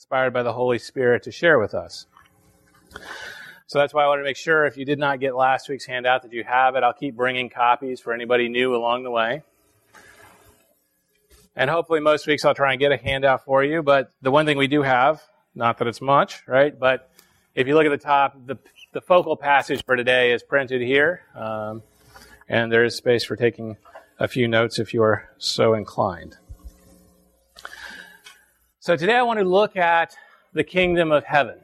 inspired by the Holy Spirit to share with us. So that's why I want to make sure if you did not get last week's handout that you have it. I'll keep bringing copies for anybody new along the way. And hopefully most weeks I'll try and get a handout for you. But the one thing we do have, not that it's much, right? But if you look at the top, the, the focal passage for today is printed here. Um, and there is space for taking a few notes if you are so inclined. So today I want to look at the kingdom of heaven.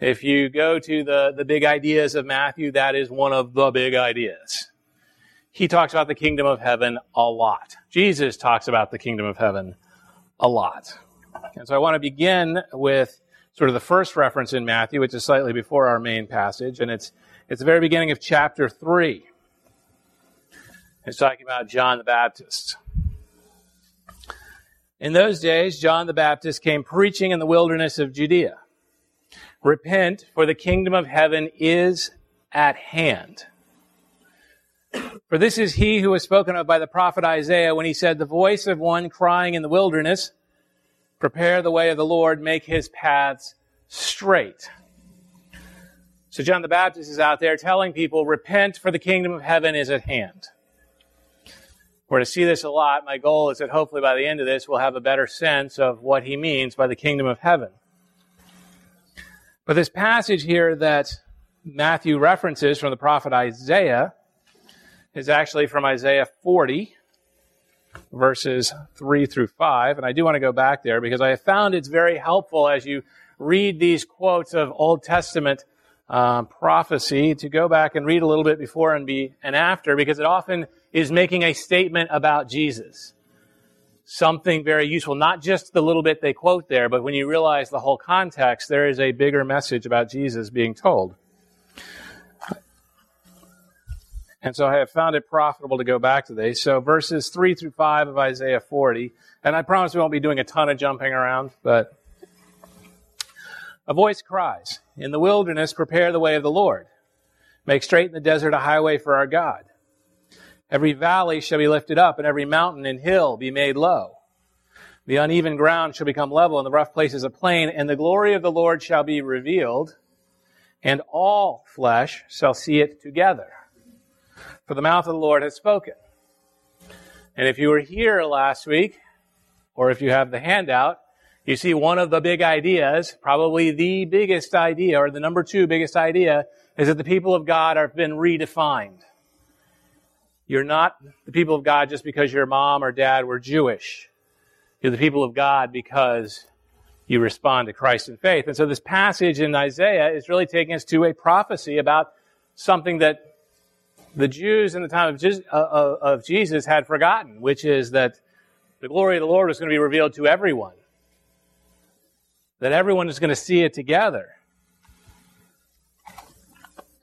If you go to the, the big ideas of Matthew, that is one of the big ideas. He talks about the kingdom of heaven a lot. Jesus talks about the kingdom of heaven a lot. And so I want to begin with sort of the first reference in Matthew, which is slightly before our main passage, and it's, it's the very beginning of chapter 3. It's talking about John the Baptist. In those days, John the Baptist came preaching in the wilderness of Judea Repent, for the kingdom of heaven is at hand. For this is he who was spoken of by the prophet Isaiah when he said, The voice of one crying in the wilderness, Prepare the way of the Lord, make his paths straight. So John the Baptist is out there telling people, Repent, for the kingdom of heaven is at hand. We're to see this a lot. My goal is that hopefully by the end of this, we'll have a better sense of what he means by the kingdom of heaven. But this passage here that Matthew references from the prophet Isaiah is actually from Isaiah 40, verses 3 through 5. And I do want to go back there because I have found it's very helpful as you read these quotes of Old Testament um, prophecy to go back and read a little bit before and be and after because it often is making a statement about Jesus something very useful, not just the little bit they quote there, but when you realize the whole context, there is a bigger message about Jesus being told. And so I have found it profitable to go back to these. So verses 3 through 5 of Isaiah 40, and I promise we won't be doing a ton of jumping around, but a voice cries, In the wilderness, prepare the way of the Lord. Make straight in the desert a highway for our God. Every valley shall be lifted up, and every mountain and hill be made low. The uneven ground shall become level, and the rough places a plain, and the glory of the Lord shall be revealed, and all flesh shall see it together. For the mouth of the Lord has spoken. And if you were here last week, or if you have the handout, you see one of the big ideas, probably the biggest idea, or the number two biggest idea, is that the people of God have been redefined. You're not the people of God just because your mom or dad were Jewish. You're the people of God because you respond to Christ in faith. And so this passage in Isaiah is really taking us to a prophecy about something that the Jews in the time of, uh, uh, Jesus had forgotten, which is that the glory of the Lord was going to be revealed to everyone. That everyone is going to see it together.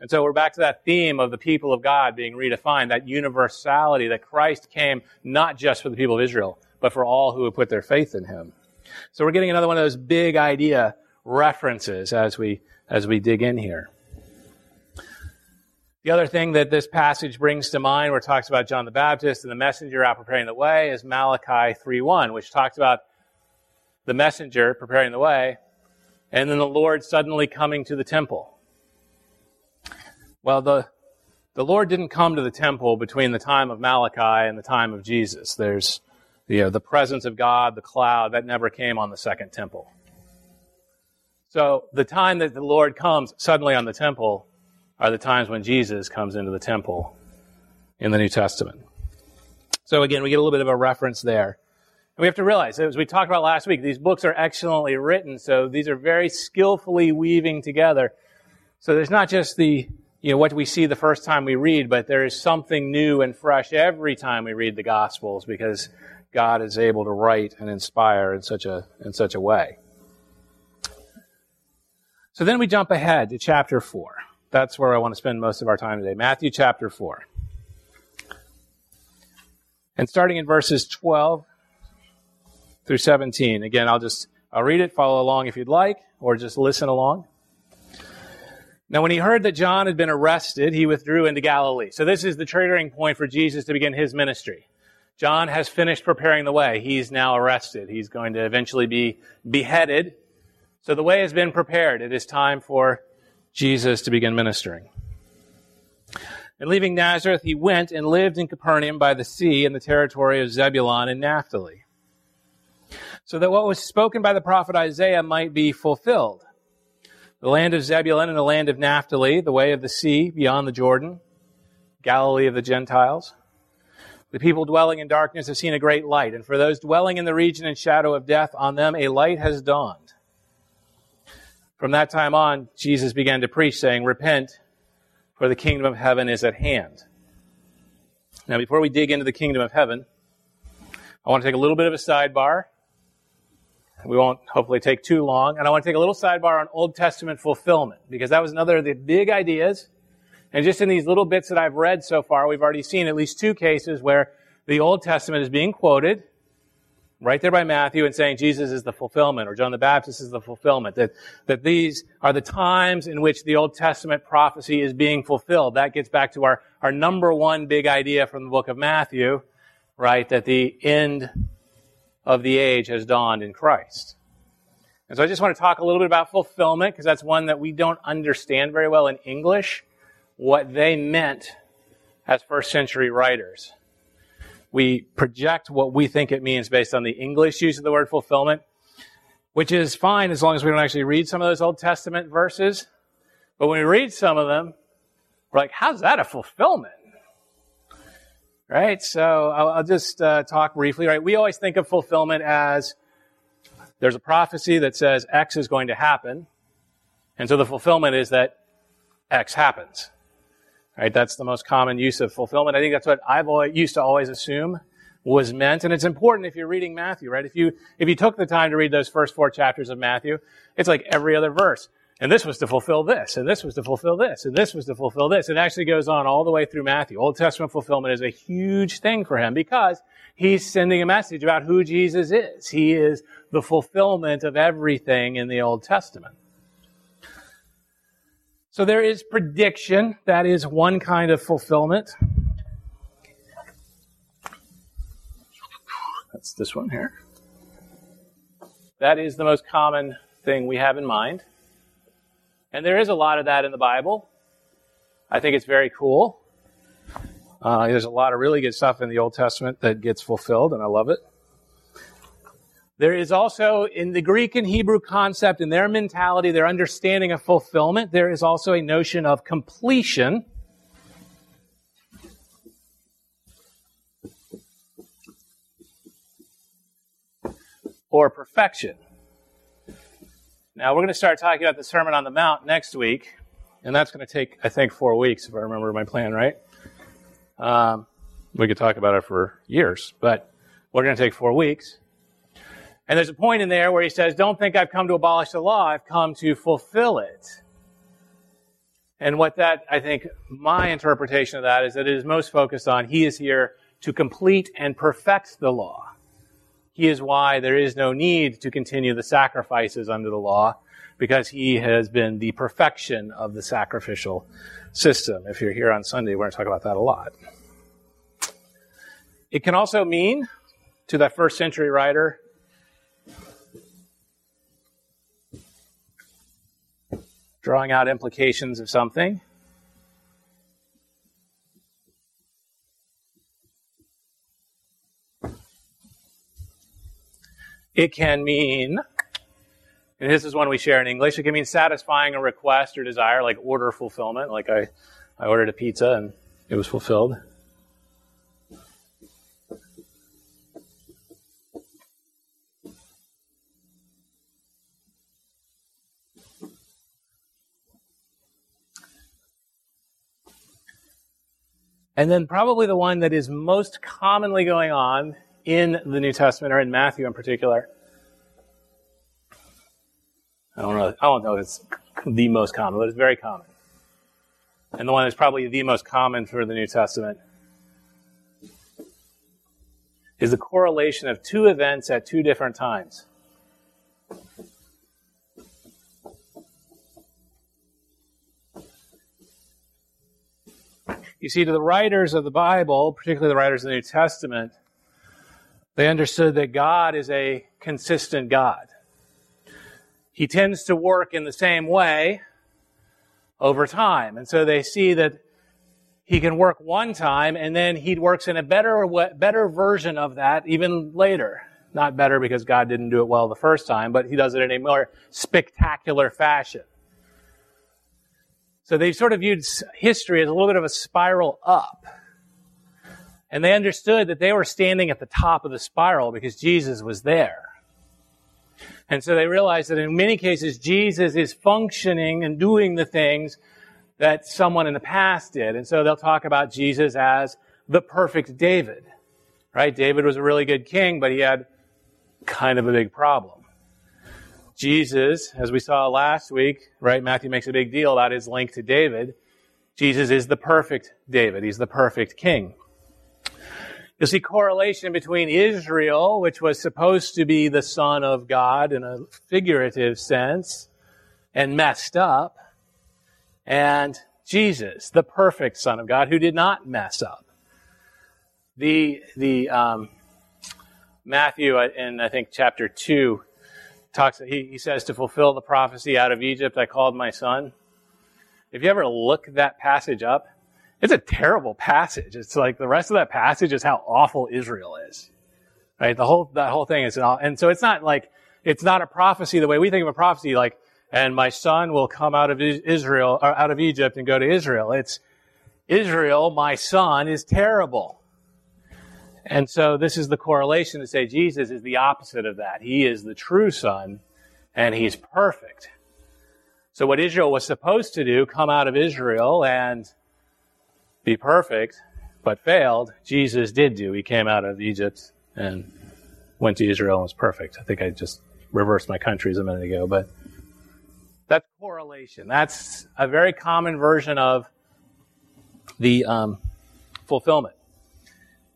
And so we're back to that theme of the people of God being redefined, that universality that Christ came not just for the people of Israel, but for all who would put their faith in him. So we're getting another one of those big idea references as we, as we dig in here. The other thing that this passage brings to mind, where it talks about John the Baptist and the messenger out preparing the way, is Malachi 3.1, which talks about the messenger preparing the way, and then the Lord suddenly coming to the temple. Well, the, the Lord didn't come to the temple between the time of Malachi and the time of Jesus. There's you know, the presence of God, the cloud, that never came on the second temple. So the time that the Lord comes suddenly on the temple are the times when Jesus comes into the temple in the New Testament. So again, we get a little bit of a reference there. And we have to realize, as we talked about last week, these books are excellently written, so these are very skillfully weaving together. So there's not just the you know, what we see the first time we read, but there is something new and fresh every time we read the Gospels because God is able to write and inspire in such a, in such a way. So then we jump ahead to chapter 4. That's where I want to spend most of our time today. Matthew chapter 4. And starting in verses 12 through 17. Again, I'll just, I'll read it, follow along if you'd like, or just listen along. Now, when he heard that John had been arrested, he withdrew into Galilee. So this is the triggering point for Jesus to begin his ministry. John has finished preparing the way. He's now arrested. He's going to eventually be beheaded. So the way has been prepared. It is time for Jesus to begin ministering. And leaving Nazareth, he went and lived in Capernaum by the sea in the territory of Zebulun and Naphtali. So that what was spoken by the prophet Isaiah might be fulfilled. The land of Zebulun and the land of Naphtali, the way of the sea beyond the Jordan, Galilee of the Gentiles. The people dwelling in darkness have seen a great light, and for those dwelling in the region and shadow of death, on them a light has dawned. From that time on, Jesus began to preach, saying, Repent, for the kingdom of heaven is at hand. Now, before we dig into the kingdom of heaven, I want to take a little bit of a sidebar. We won't hopefully take too long. And I want to take a little sidebar on Old Testament fulfillment, because that was another of the big ideas. And just in these little bits that I've read so far, we've already seen at least two cases where the Old Testament is being quoted right there by Matthew and saying Jesus is the fulfillment or John the Baptist is the fulfillment. That, that these are the times in which the Old Testament prophecy is being fulfilled. That gets back to our, our number one big idea from the book of Matthew, right? That the end of the age has dawned in Christ. And so I just want to talk a little bit about fulfillment because that's one that we don't understand very well in English, what they meant as first century writers we project what we think it means based on the English use of the word fulfillment, which is fine as long as we don't actually read some of those Old Testament verses. But when we read some of them, we're like, how's that a fulfillment? Right? So I'll, I'll just uh, talk briefly. Right? We always think of fulfillment as there's a prophecy that says X is going to happen. And so the fulfillment is that X happens. Right? That's the most common use of fulfillment. I think that's what I've always, used to always assume was meant. And it's important if you're reading Matthew, right? If you, if you took the time to read those first four chapters of Matthew, it's like every other verse. And this was to fulfill this, and this was to fulfill this, and this was to fulfill this. It actually goes on all the way through Matthew. Old Testament fulfillment is a huge thing for him because he's sending a message about who Jesus is. He is the fulfillment of everything in the Old Testament. So there is prediction. That is one kind of fulfillment. That's this one here. That is the most common thing we have in mind. And there is a lot of that in the Bible. I think it's very cool. Uh, there's a lot of really good stuff in the Old Testament that gets fulfilled, and I love it. There is also in the Greek and Hebrew concept, in their mentality, their understanding of fulfillment, there is also a notion of completion. Or perfection. Now, we're going to start talking about the Sermon on the Mount next week, and that's going to take, I think, four weeks, if I remember my plan right. Um, we could talk about it for years, but we're going to take four weeks. And there's a point in there where he says, Don't think I've come to abolish the law, I've come to fulfill it. And what that, I think, my interpretation of that is that it is most focused on he is here to complete and perfect the law. He is why there is no need to continue the sacrifices under the law, because he has been the perfection of the sacrificial system. If you're here on Sunday, we're going to talk about that a lot. It can also mean, to that first century writer, drawing out implications of something. It can mean, and this is one we share in English, it can mean satisfying a request or desire, like order fulfillment, like I, I ordered a pizza and it was fulfilled. And then probably the one that is most commonly going on in the New Testament, or in Matthew in particular. I don't know. I don't know if it's the most common, but it's very common. And the one that's probably the most common for the New Testament is the correlation of two events at two different times. You see, to the writers of the Bible, particularly the writers of the New Testament, They understood that God is a consistent God. He tends to work in the same way over time. And so they see that he can work one time and then he works in a better, better version of that even later. Not better because God didn't do it well the first time, but he does it in a more spectacular fashion. So they sort of viewed history as a little bit of a spiral up. And they understood that they were standing at the top of the spiral because Jesus was there. And so they realized that in many cases, Jesus is functioning and doing the things that someone in the past did. And so they'll talk about Jesus as the perfect David, right? David was a really good king, but he had kind of a big problem. Jesus, as we saw last week, right? Matthew makes a big deal about his link to David. Jesus is the perfect David. He's the perfect king. You'll see correlation between Israel, which was supposed to be the son of God in a figurative sense, and messed up, and Jesus, the perfect son of God, who did not mess up. The, the, um, Matthew in, I think, chapter 2 talks, he, he says to fulfill the prophecy out of Egypt, I called my son. If you ever look that passage up, it's a terrible passage. It's like the rest of that passage is how awful Israel is. Right? The whole, that whole thing is, and so it's not like, it's not a prophecy the way we think of a prophecy, like, and my son will come out of Israel, or out of Egypt and go to Israel. It's, Israel, my son, is terrible. And so this is the correlation to say Jesus is the opposite of that. He is the true son, and he's perfect. So what Israel was supposed to do, come out of Israel and be perfect, but failed, Jesus did do. He came out of Egypt and went to Israel and was perfect. I think I just reversed my countries a minute ago, but that's correlation. That's a very common version of the um, fulfillment.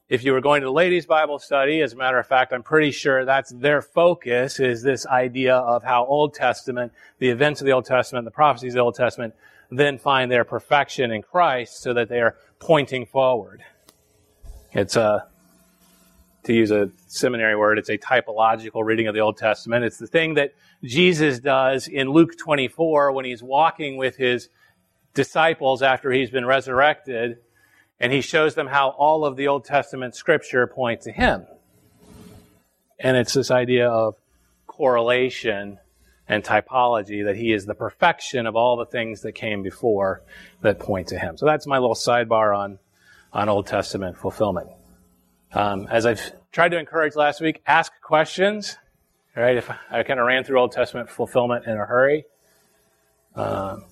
If you were going to the ladies' Bible study, as a matter of fact, I'm pretty sure that's their focus is this idea of how Old Testament, the events of the Old Testament, the prophecies of the Old Testament then find their perfection in Christ so that they are pointing forward. It's a, to use a seminary word, it's a typological reading of the Old Testament. It's the thing that Jesus does in Luke 24 when he's walking with his disciples after he's been resurrected, and he shows them how all of the Old Testament scripture point to him. And it's this idea of correlation and typology that he is the perfection of all the things that came before that point to him. So that's my little sidebar on, on Old Testament fulfillment. Um, as I've tried to encourage last week, ask questions. Right? If I kind of ran through Old Testament fulfillment in a hurry. Um,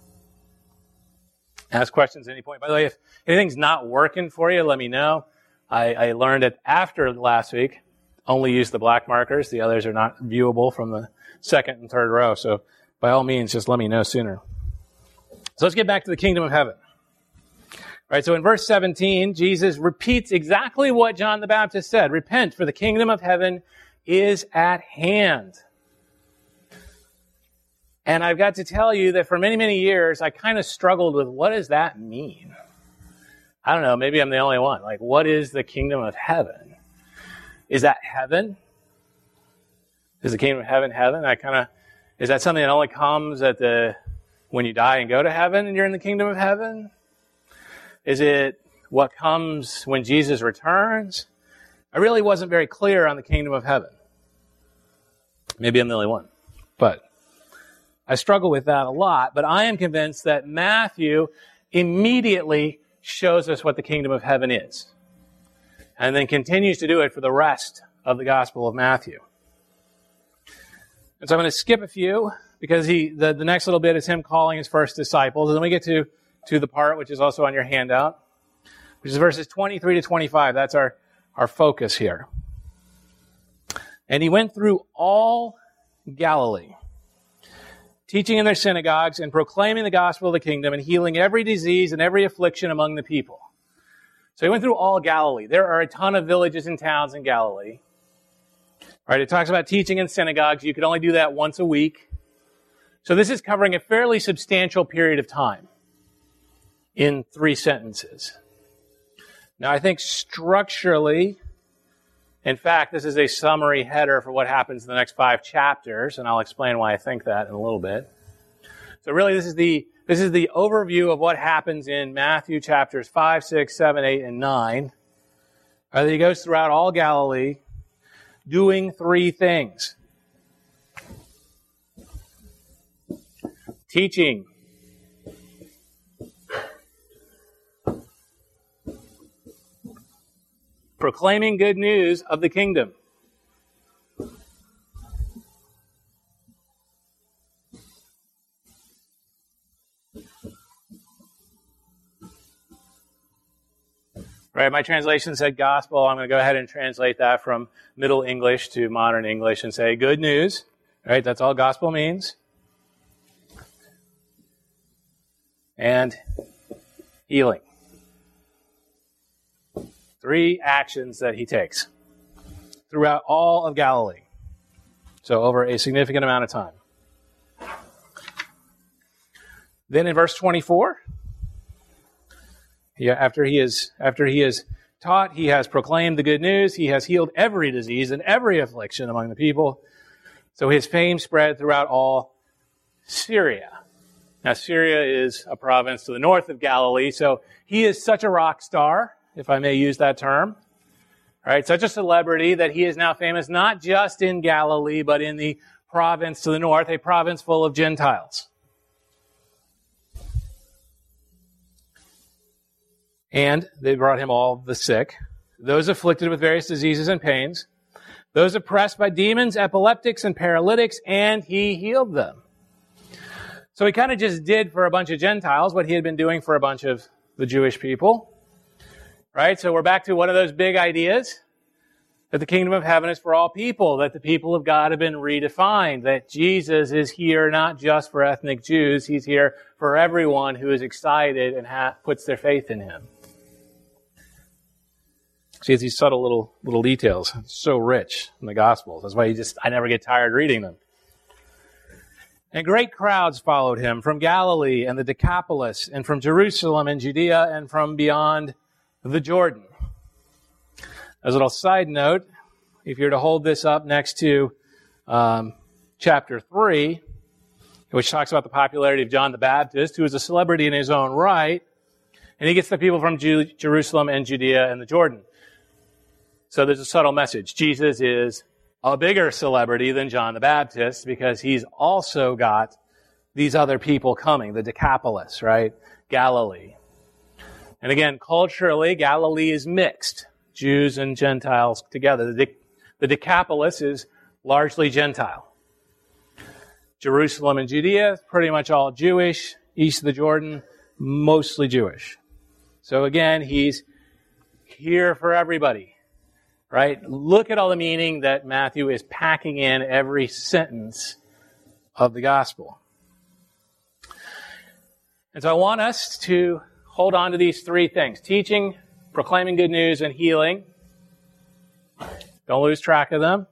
ask questions at any point. By the way, if anything's not working for you, let me know. I, I learned it after last week. Only use the black markers. The others are not viewable from the second and third row. So by all means, just let me know sooner. So let's get back to the kingdom of heaven. All right, so in verse 17, Jesus repeats exactly what John the Baptist said. Repent, for the kingdom of heaven is at hand. And I've got to tell you that for many, many years, I kind of struggled with what does that mean? I don't know, maybe I'm the only one. Like, what is the kingdom of heaven? Is that heaven? Is the kingdom of heaven heaven? I kind of is that something that only comes at the when you die and go to heaven and you're in the kingdom of heaven? Is it what comes when Jesus returns? I really wasn't very clear on the kingdom of heaven. Maybe I'm the only one. But I struggle with that a lot, but I am convinced that Matthew immediately shows us what the kingdom of heaven is. And then continues to do it for the rest of the Gospel of Matthew. And so I'm going to skip a few because he, the, the next little bit is him calling his first disciples. And then we get to, to the part which is also on your handout, which is verses 23 to 25. That's our, our focus here. And he went through all Galilee, teaching in their synagogues and proclaiming the gospel of the kingdom and healing every disease and every affliction among the people. So he went through all Galilee. There are a ton of villages and towns in Galilee. Right? It talks about teaching in synagogues. You could only do that once a week. So this is covering a fairly substantial period of time in three sentences. Now, I think structurally, In fact, this is a summary header for what happens in the next five chapters, and I'll explain why I think that in a little bit. So really, this is the this is the overview of what happens in Matthew chapters 5, 6, 7, 8, and 9. Uh, right, he goes throughout all Galilee doing three things. Teaching, proclaiming good news of the kingdom. Right, my translation said gospel. I'm going to go ahead and translate that from Middle English to modern English and say good news. Right, that's all gospel means. And healing. Three actions that he takes throughout all of Galilee. So over a significant amount of time. Then in verse 24, he, after he is after he is taught, he has proclaimed the good news. He has healed every disease and every affliction among the people. So his fame spread throughout all Syria. Now Syria is a province to the north of Galilee, so he is such a rock star if I may use that term. Right, such a celebrity that he is now famous not just in Galilee, but in the province to the north, a province full of Gentiles. And they brought him all the sick, those afflicted with various diseases and pains, those oppressed by demons, epileptics, and paralytics, and he healed them. So he kind of just did for a bunch of Gentiles what he had been doing for a bunch of the Jewish people. Right? So we're back to one of those big ideas that the kingdom of heaven is for all people, that the people of God have been redefined, that Jesus is here not just for ethnic Jews, he's here for everyone who is excited and ha- puts their faith in him. See, it's these subtle little little details. It's so rich in the Gospels. That's why you just I never get tired reading them. And great crowds followed him from Galilee and the Decapolis, and from Jerusalem and Judea, and from beyond the Jordan. As a little side note, if you're to hold this up next to um, chapter 3, which talks about the popularity of John the Baptist, who is a celebrity in his own right, and he gets the people from Ju- Jerusalem and Judea and the Jordan. So there's a subtle message. Jesus is a bigger celebrity than John the Baptist because he's also got these other people coming, the Decapolis, right? Galilee. And again, culturally, Galilee is mixed. Jews and Gentiles together. The, the Decapolis is largely Gentile. Jerusalem and Judea, pretty much all Jewish. East of the Jordan, mostly Jewish. So again, he's here for everybody. Right? Look at all the meaning that Matthew is packing in every sentence of the gospel. And so I want us to hold on to these three things teaching, proclaiming good news, and healing. Don't lose track of them.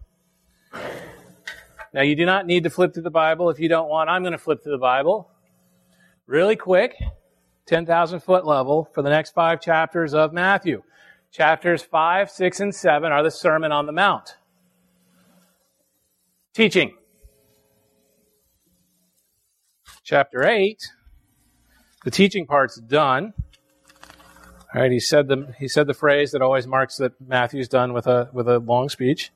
Now, you do not need to flip through the Bible if you don't want. I'm going to flip through the Bible really quick, 10,000 foot level for the next five chapters of Matthew. Chapters 5, 6, and 7 are the Sermon on the Mount. Teaching. Chapter 8 the teaching part's done. All right, he said the he said the phrase that always marks that Matthew's done with a with a long speech.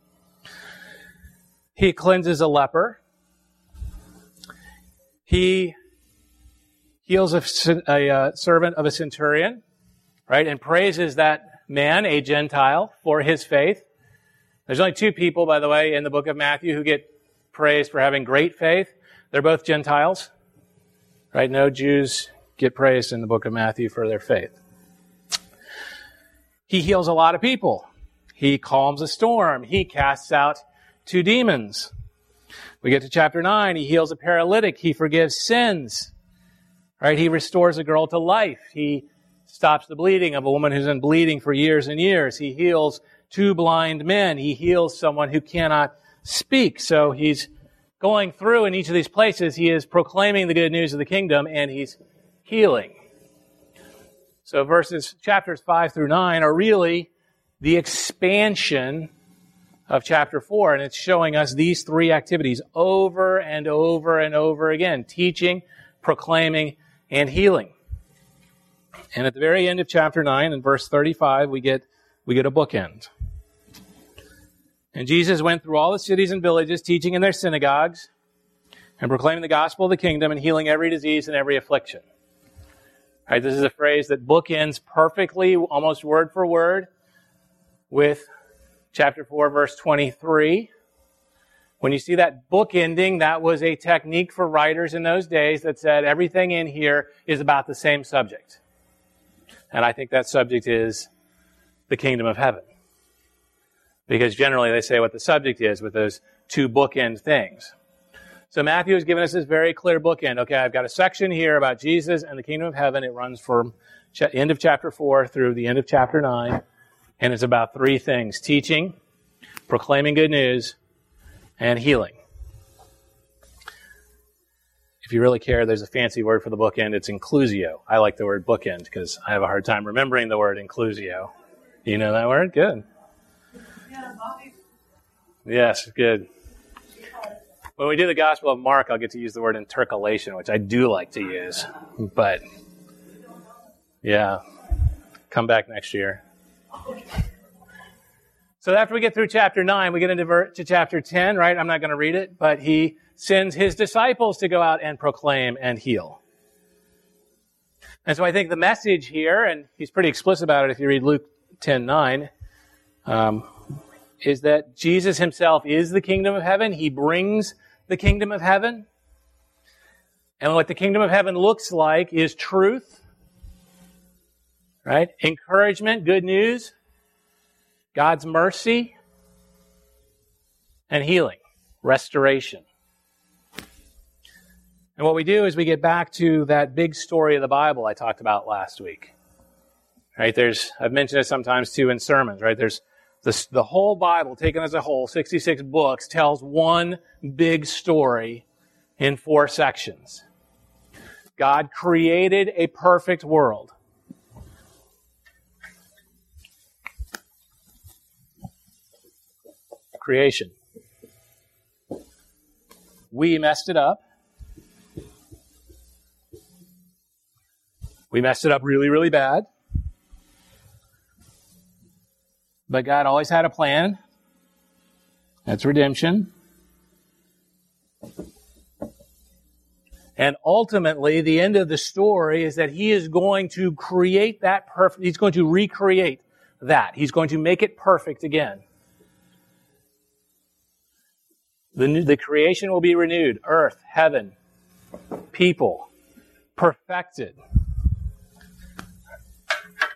He cleanses a leper. He heals a, a servant of a centurion, right, and praises that man, a Gentile, for his faith. There's only two people, by the way, in the book of Matthew who get praised for having great faith. They're both Gentiles, right? No Jews get praised in the book of Matthew for their faith. He heals a lot of people. He calms a storm. He casts out two demons. We get to chapter 9. He heals a paralytic. He forgives sins. Right? He restores a girl to life. He stops the bleeding of a woman who's been bleeding for years and years. He heals two blind men. He heals someone who cannot speak. So he's going through in each of these places. He is proclaiming the good news of the kingdom and he's healing. So verses chapters 5 through 9 are really the expansion of chapter 4, and it's showing us these three activities over and over and over again teaching, proclaiming, and healing. And at the very end of chapter 9, in verse 35, we get, we get a bookend. And Jesus went through all the cities and villages, teaching in their synagogues and proclaiming the gospel of the kingdom and healing every disease and every affliction. Right, this is a phrase that bookends perfectly, almost word for word, with chapter 4, verse 23. When you see that book ending, that was a technique for writers in those days that said everything in here is about the same subject. And I think that subject is the kingdom of heaven. Because generally they say what the subject is with those two bookend things. So Matthew has given us this very clear bookend. Okay, I've got a section here about Jesus and the kingdom of heaven. It runs from end of chapter 4 through the end of chapter 9. And it's about three things teaching, proclaiming good news, and healing. If you really care, there's a fancy word for the bookend. It's inclusio. I like the word bookend because I have a hard time remembering the word inclusio. You know that word? Good. Yes, good. When we do the Gospel of Mark, I'll get to use the word intercalation, which I do like to use. But yeah, come back next year. So after we get through chapter 9, we get into to chapter 10, right? I'm not going to read it, but he sends his disciples to go out and proclaim and heal. And so I think the message here, and he's pretty explicit about it if you read Luke 10 9, um, is that Jesus himself is the kingdom of heaven. He brings the kingdom of heaven. And what the kingdom of heaven looks like is truth, right? Encouragement, good news, God's mercy, and healing, restoration. And what we do is we get back to that big story of the Bible I talked about last week. Right? There's, I've mentioned it sometimes too in sermons, right? There's the, the whole Bible, taken as a whole, 66 books, tells one big story in four sections. God created a perfect world. Creation. We messed it up. We messed it up really, really bad. But God always had a plan. That's redemption. And ultimately, the end of the story is that He is going to create that perfect, He's going to recreate that. He's going to make it perfect again. The, new, the creation will be renewed earth, heaven, people, perfected.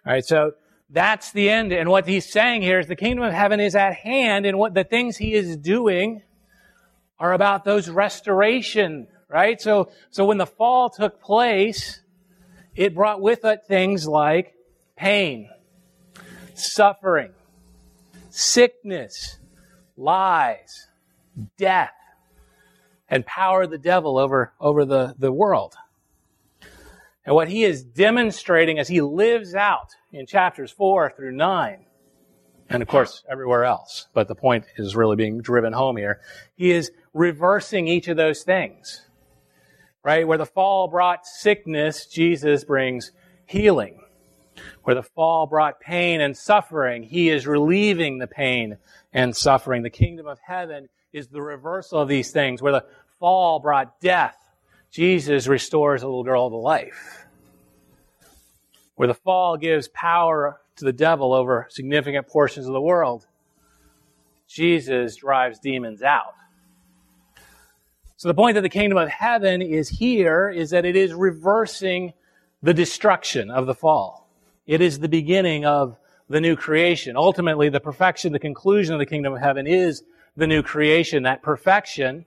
All right, so that's the end. And what he's saying here is the kingdom of heaven is at hand, and what the things he is doing are about those restoration, right? So, so when the fall took place, it brought with it things like pain, suffering, sickness, lies, death, and power of the devil over, over the, the world. And what he is demonstrating as he lives out in chapters 4 through 9, and of course everywhere else, but the point is really being driven home here, he is reversing each of those things. Right? Where the fall brought sickness, Jesus brings healing. Where the fall brought pain and suffering, he is relieving the pain and suffering. The kingdom of heaven is the reversal of these things. Where the fall brought death, Jesus restores a little girl to life. Where the fall gives power to the devil over significant portions of the world, Jesus drives demons out. So the point that the kingdom of heaven is here is that it is reversing the destruction of the fall. It is the beginning of the new creation. Ultimately, the perfection, the conclusion of the kingdom of heaven is the new creation, that perfection.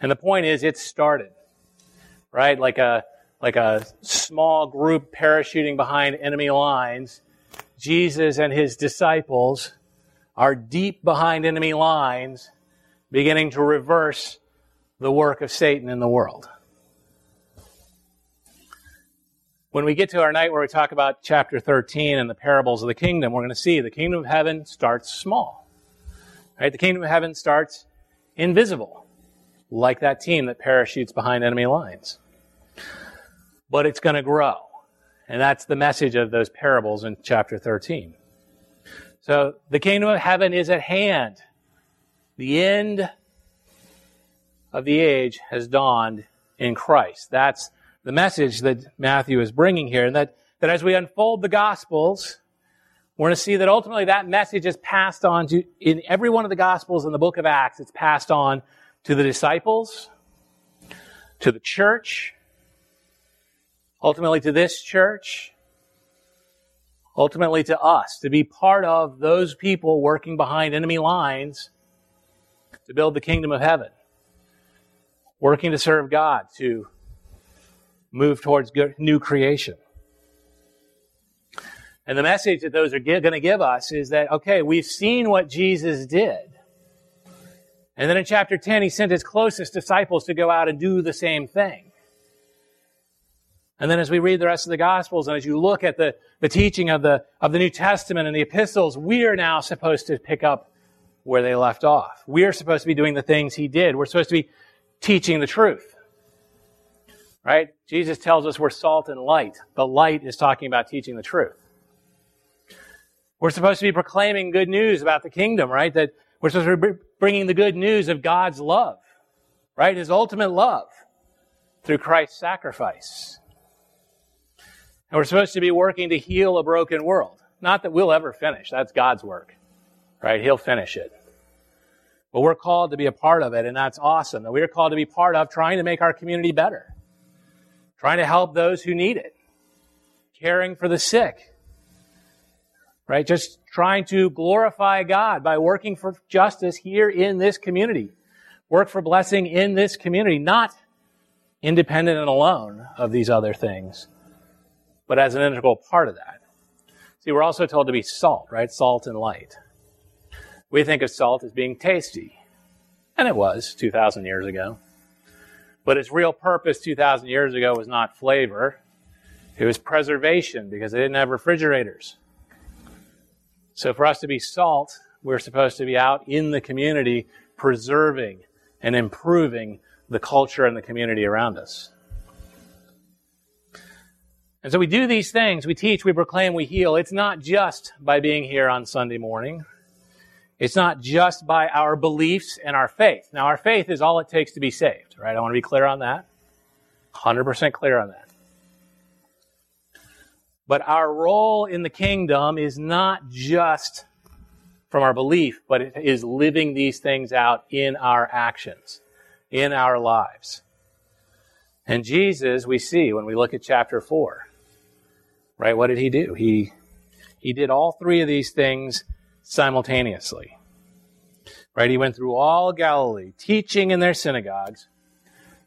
And the point is, it's started right? Like a, like a small group parachuting behind enemy lines. Jesus and his disciples are deep behind enemy lines, beginning to reverse the work of Satan in the world. When we get to our night where we talk about chapter 13 and the parables of the kingdom, we're going to see the kingdom of heaven starts small. Right? The kingdom of heaven starts invisible, like that team that parachutes behind enemy lines. But it's going to grow. And that's the message of those parables in chapter 13. So the kingdom of heaven is at hand. The end of the age has dawned in Christ. That's the message that Matthew is bringing here. And that, that as we unfold the Gospels, we're going to see that ultimately that message is passed on to, in every one of the Gospels in the book of Acts, it's passed on to the disciples, to the church, ultimately to this church, ultimately to us, to be part of those people working behind enemy lines to build the kingdom of heaven, working to serve God, to move towards new creation. And the message that those are going to give us is that, okay, we've seen what Jesus did. And then in chapter 10, he sent his closest disciples to go out and do the same thing. And then as we read the rest of the Gospels and as you look at the, the teaching of the, of the New Testament and the epistles, we are now supposed to pick up where they left off. We are supposed to be doing the things he did. We're supposed to be teaching the truth. Right? Jesus tells us we're salt and light. The light is talking about teaching the truth. We're supposed to be proclaiming good news about the kingdom, right? That we're supposed to be bringing the good news of God's love, right? His ultimate love through Christ's sacrifice. And we're supposed to be working to heal a broken world. Not that we'll ever finish. That's God's work, right? He'll finish it. But we're called to be a part of it, and that's awesome. That we're called to be part of trying to make our community better, trying to help those who need it, caring for the sick, right? Just trying to glorify God by working for justice here in this community. Work for blessing in this community, not independent and alone of these other things, but as an integral part of that. See, we're also told to be salt, right? Salt and light. We think of salt as being tasty, and it was 2,000 years ago. But its real purpose 2,000 years ago was not flavor, it was preservation because they didn't have refrigerators. So for us to be salt, we're supposed to be out in the community preserving and improving the culture and the community around us. And so we do these things. We teach, we proclaim, we heal. It's not just by being here on Sunday morning. It's not just by our beliefs and our faith. Now, our faith is all it takes to be saved, right? I want to be clear on that. 100% clear on that. But our role in the kingdom is not just from our belief, but it is living these things out in our actions, in our lives. And Jesus, we see when we look at chapter 4, right? What did he do? He, he did all three of these things simultaneously, right? He went through all Galilee, teaching in their synagogues,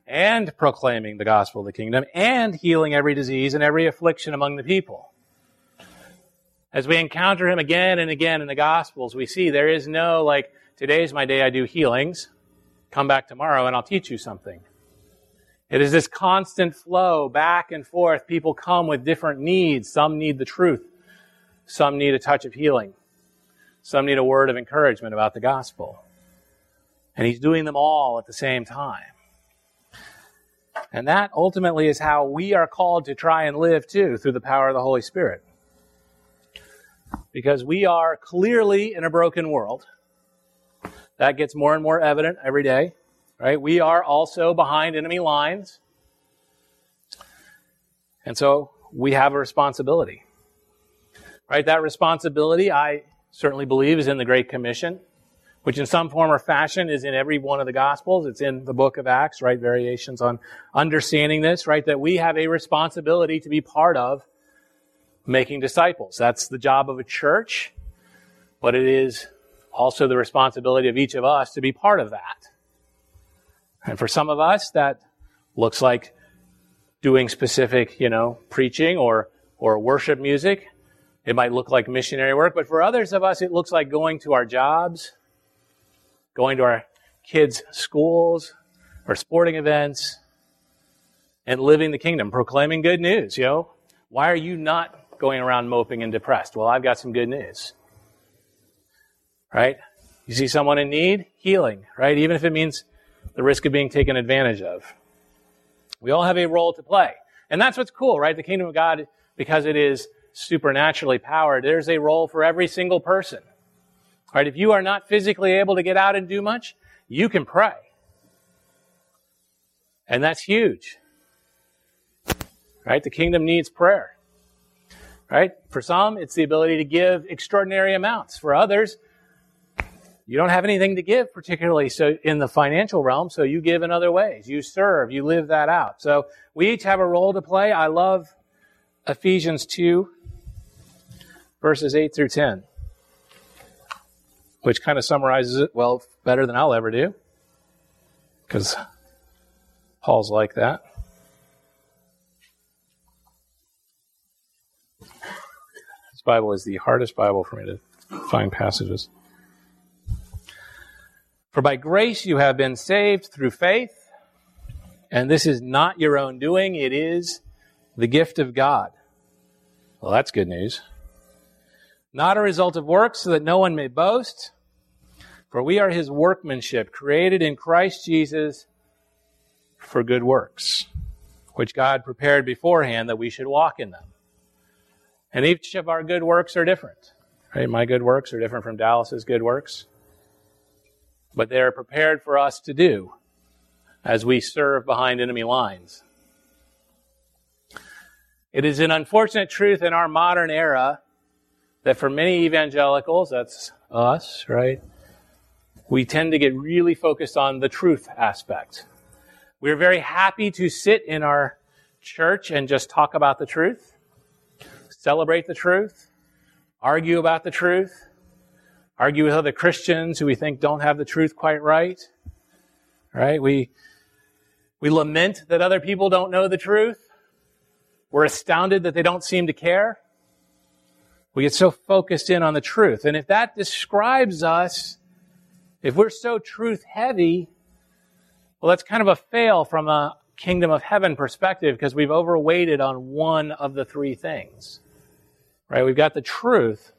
and proclaiming the gospel of the kingdom and healing every disease and every affliction among the people. As we encounter him again and again in the gospels, we see there is no like, today's my day I do healings. Come back tomorrow and I'll teach you something. It is this constant flow back and forth. People come with different needs. Some need the truth. Some need a touch of healing. Some need a word of encouragement about the gospel. And he's doing them all at the same time. And that ultimately is how we are called to try and live too, through the power of the Holy Spirit. Because we are clearly in a broken world. That gets more and more evident every day, right? We are also behind enemy lines. And so we have a responsibility, right? That responsibility, I certainly believe, is in the Great Commission which in some form or fashion is in every one of the Gospels. It's in the book of Acts, right? Variations on understanding this, right? That we have a responsibility to be part of making disciples. That's the job of a church, but it is also the responsibility of each of us to be part of that. And for some of us, that looks like doing specific, you know, preaching or, or worship music. It might look like missionary work, but for others of us, it looks like going to our jobs, going to our kids' schools or sporting events and living the kingdom, proclaiming good news, yo. Why are you not going around moping and depressed? Well, I've got some good news. Right? You see someone in need, healing, right? Even if it means the risk of being taken advantage of. We all have a role to play. And that's what's cool, right? The kingdom of God, because it is supernaturally powered, there's a role for every single person. Right? If you are not physically able to get out and do much, you can pray. And that's huge. Right? The kingdom needs prayer. Right? For some, it's the ability to give extraordinary amounts. For others, you don't have anything to give particularly so in the financial realm, so you give in other ways. You serve, you live that out. So we each have a role to play. I love Ephesians 2 verses 8 through 10, which kind of summarizes it well better than I'll ever do because Paul's like that. This Bible is the hardest Bible for me to find passages. For by grace you have been saved through faith, and this is not your own doing, it is the gift of God. Well, that's good news. Not a result of works, so that no one may boast. For we are his workmanship, created in Christ Jesus for good works, which God prepared beforehand that we should walk in them. And each of our good works are different. Right? My good works are different from Dallas's good works. But they are prepared for us to do as we serve behind enemy lines. It is an unfortunate truth in our modern era that for many evangelicals, that's us, right? We tend to get really focused on the truth aspect. We're very happy to sit in our church and just talk about the truth, celebrate the truth, argue about the truth, argue with other Christians who we think don't have the truth quite right. Right? We, we lament that other people don't know the truth. We're astounded that they don't seem to care. We get so focused in on the truth. And if that describes us, if we're so truth heavy, well, that's kind of a fail from a kingdom of heaven perspective because we've overweighted on one of the three things. Right? We've got the truth,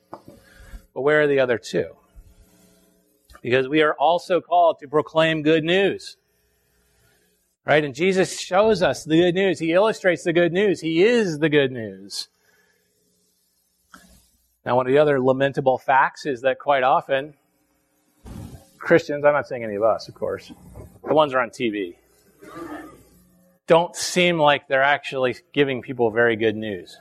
but where are the other two? Because we are also called to proclaim good news. Right? And Jesus shows us the good news. He illustrates the good news. He is the good news. Now, one of the other lamentable facts is that quite often, Christians, I'm not saying any of us, of course, the ones are on TV, don't seem like they're actually giving people very good news.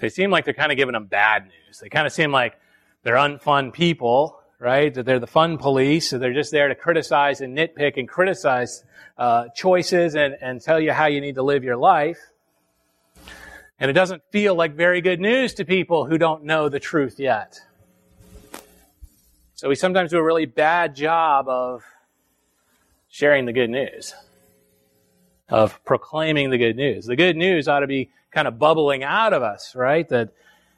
They seem like they're kind of giving them bad news. They kind of seem like they're unfun people, right? That they're the fun police. So they're just there to criticize and nitpick and criticize uh, choices and, and tell you how you need to live your life. And it doesn't feel like very good news to people who don't know the truth yet. So we sometimes do a really bad job of sharing the good news, of proclaiming the good news. The good news ought to be kind of bubbling out of us, right? That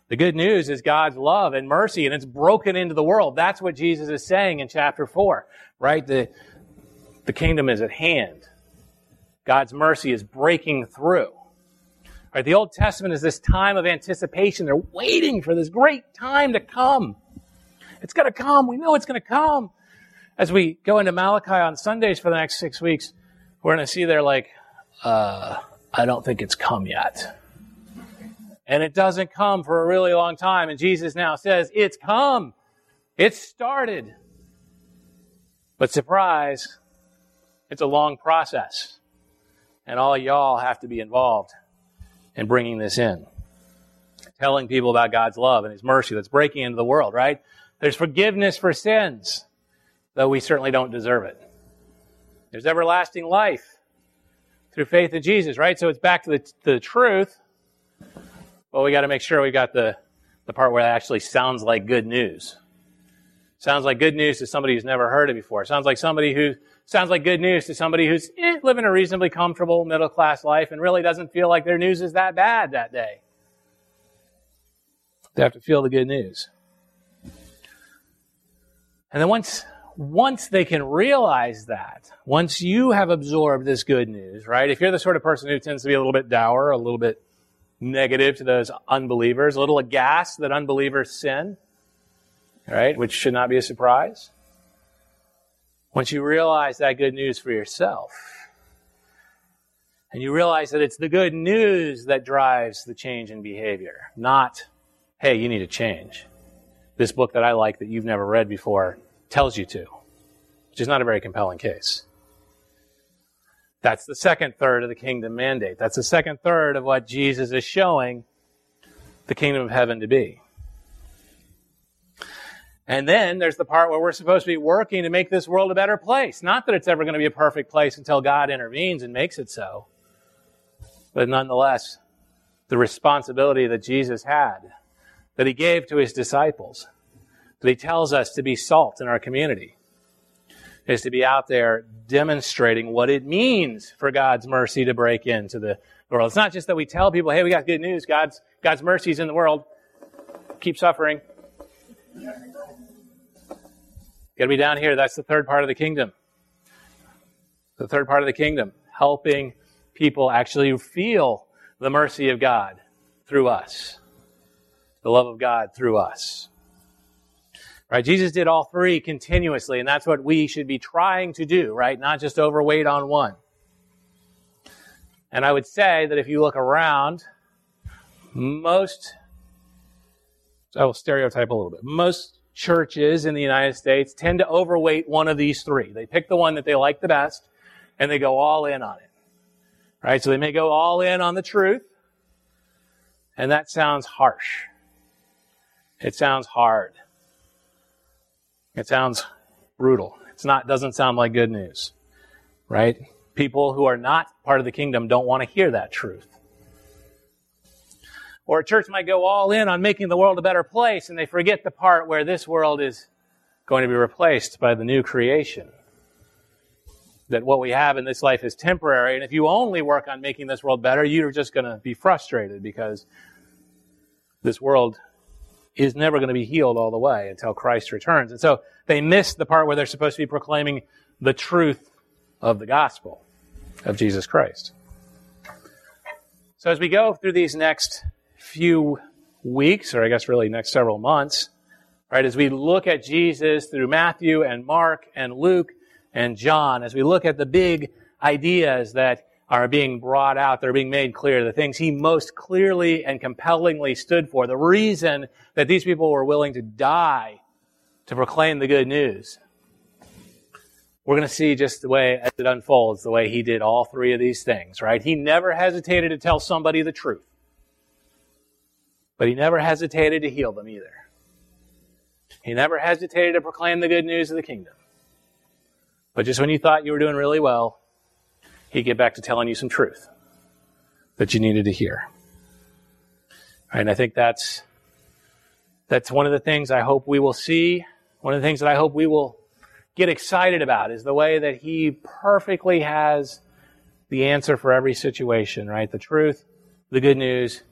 the good news is God's love and mercy, and it's broken into the world. That's what Jesus is saying in chapter 4, right? The, the kingdom is at hand. God's mercy is breaking through. Right, the Old Testament is this time of anticipation. They're waiting for this great time to come. It's going to come. We know it's going to come. As we go into Malachi on Sundays for the next six weeks, we're going to see they're like, uh, I don't think it's come yet. And it doesn't come for a really long time. And Jesus now says, It's come. It's started. But surprise, it's a long process. And all y'all have to be involved in bringing this in. Telling people about God's love and His mercy that's breaking into the world, right? There's forgiveness for sins, though we certainly don't deserve it. There's everlasting life through faith in Jesus, right? So it's back to the, the truth well, we got to make sure we got the, the part where it actually sounds like good news. Sounds like good news to somebody who's never heard it before. Sounds like somebody who sounds like good news to somebody who's eh, living a reasonably comfortable middle class life and really doesn't feel like their news is that bad that day. They have to feel the good news. And then once once they can realize that, once you have absorbed this good news, right? If you're the sort of person who tends to be a little bit dour, a little bit negative to those unbelievers, a little aghast that unbelievers sin. right? Which should not be a surprise. Once you realize that good news for yourself, and you realize that it's the good news that drives the change in behavior, not, hey, you need to change. This book that I like that you've never read before tells you to, which is not a very compelling case. That's the second third of the kingdom mandate. That's the second third of what Jesus is showing the kingdom of heaven to be. And then there's the part where we're supposed to be working to make this world a better place. Not that it's ever going to be a perfect place until God intervenes and makes it so. But nonetheless, the responsibility that Jesus had, that he gave to his disciples, he tells us to be salt in our community, is to be out there demonstrating what it means for God's mercy to break into the world. It's not just that we tell people, hey, we got good news, God's, God's mercy is in the world. Keep suffering. Got to be down here. That's the third part of the kingdom. The third part of the kingdom, helping people actually feel the mercy of God through us, the love of God through us. Right? Jesus did all three continuously, and that's what we should be trying to do, right? Not just overweight on one. And I would say that if you look around, most, I will stereotype a little bit, most churches in the United States tend to overweight one of these three. They pick the one that they like the best, and they go all in on it. Right? So they may go all in on the truth, and that sounds harsh. It sounds hard. It sounds brutal. It's not, doesn't sound like good news. Right? People who are not part of the kingdom don't want to hear that truth. Or a church might go all in on making the world a better place and they forget the part where this world is going to be replaced by the new creation that what we have in this life is temporary. And if you only work on making this world better, you're just going to be frustrated because this world is never going to be healed all the way until Christ returns. And so they miss the part where they're supposed to be proclaiming the truth of the gospel of Jesus Christ. So as we go through these next few weeks, or I guess really next several months, right, as we look at Jesus through Matthew and Mark and Luke, and John as we look at the big ideas that are being brought out, they're being made clear, the things he most clearly and compellingly stood for, the reason that these people were willing to die to proclaim the good news. We're going to see just the way as it unfolds, the way he did all three of these things, right? He never hesitated to tell somebody the truth. But he never hesitated to heal them either. He never hesitated to proclaim the good news of the kingdom. But just when you thought you were doing really well, he'd get back to telling you some truth that you needed to hear. And I think that's that's one of the things I hope we will see. One of the things that I hope we will get excited about is the way that he perfectly has the answer for every situation, right? The truth, the good news,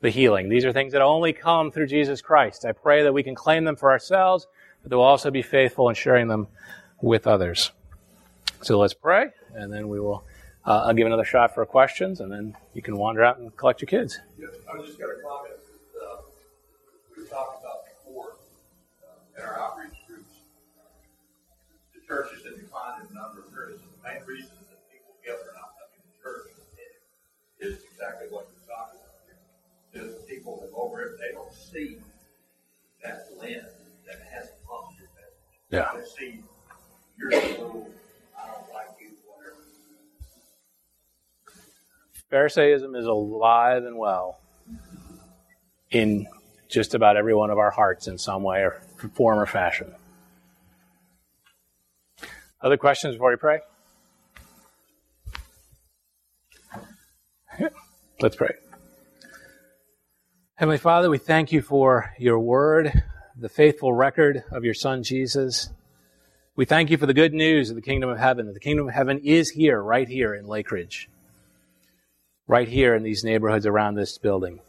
the healing. These are things that only come through Jesus Christ. I pray that we can claim them for ourselves, but that we'll also be faithful in sharing them with others. So let's pray, and then we will. Uh, I'll give another shot for questions, and then you can wander out and collect your kids. Yes, I was just going to comment. Uh, we talked about before uh, in our outreach groups, the churches that decline in number of areas. The main reason that people give are not coming to church is exactly what you're talking about here. Is people that over it, they don't see that lens that has a positive message. Yeah. They see you're little Pharisaism is alive and well in just about every one of our hearts in some way or form or fashion. Other questions before we pray? Let's pray. Heavenly Father, we thank you for your word, the faithful record of your Son Jesus. We thank you for the good news of the kingdom of heaven, that the kingdom of heaven is here, right here in Lake Ridge right here in these neighborhoods around this building.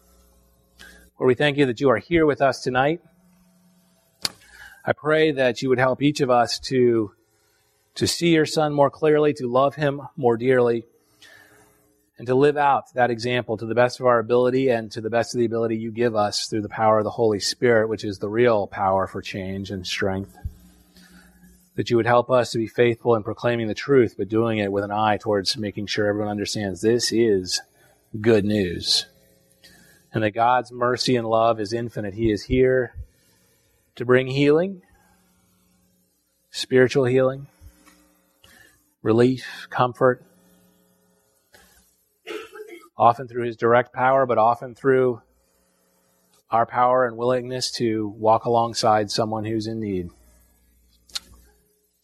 Lord, we thank you that you are here with us tonight. I pray that you would help each of us to, to see your son more clearly, to love him more dearly, and to live out that example to the best of our ability and to the best of the ability you give us through the power of the Holy Spirit, which is the real power for change and strength. That you would help us to be faithful in proclaiming the truth, but doing it with an eye towards making sure everyone understands this is good news. And that God's mercy and love is infinite. He is here to bring healing, spiritual healing, relief, comfort, often through his direct power, but often through our power and willingness to walk alongside someone who's in need.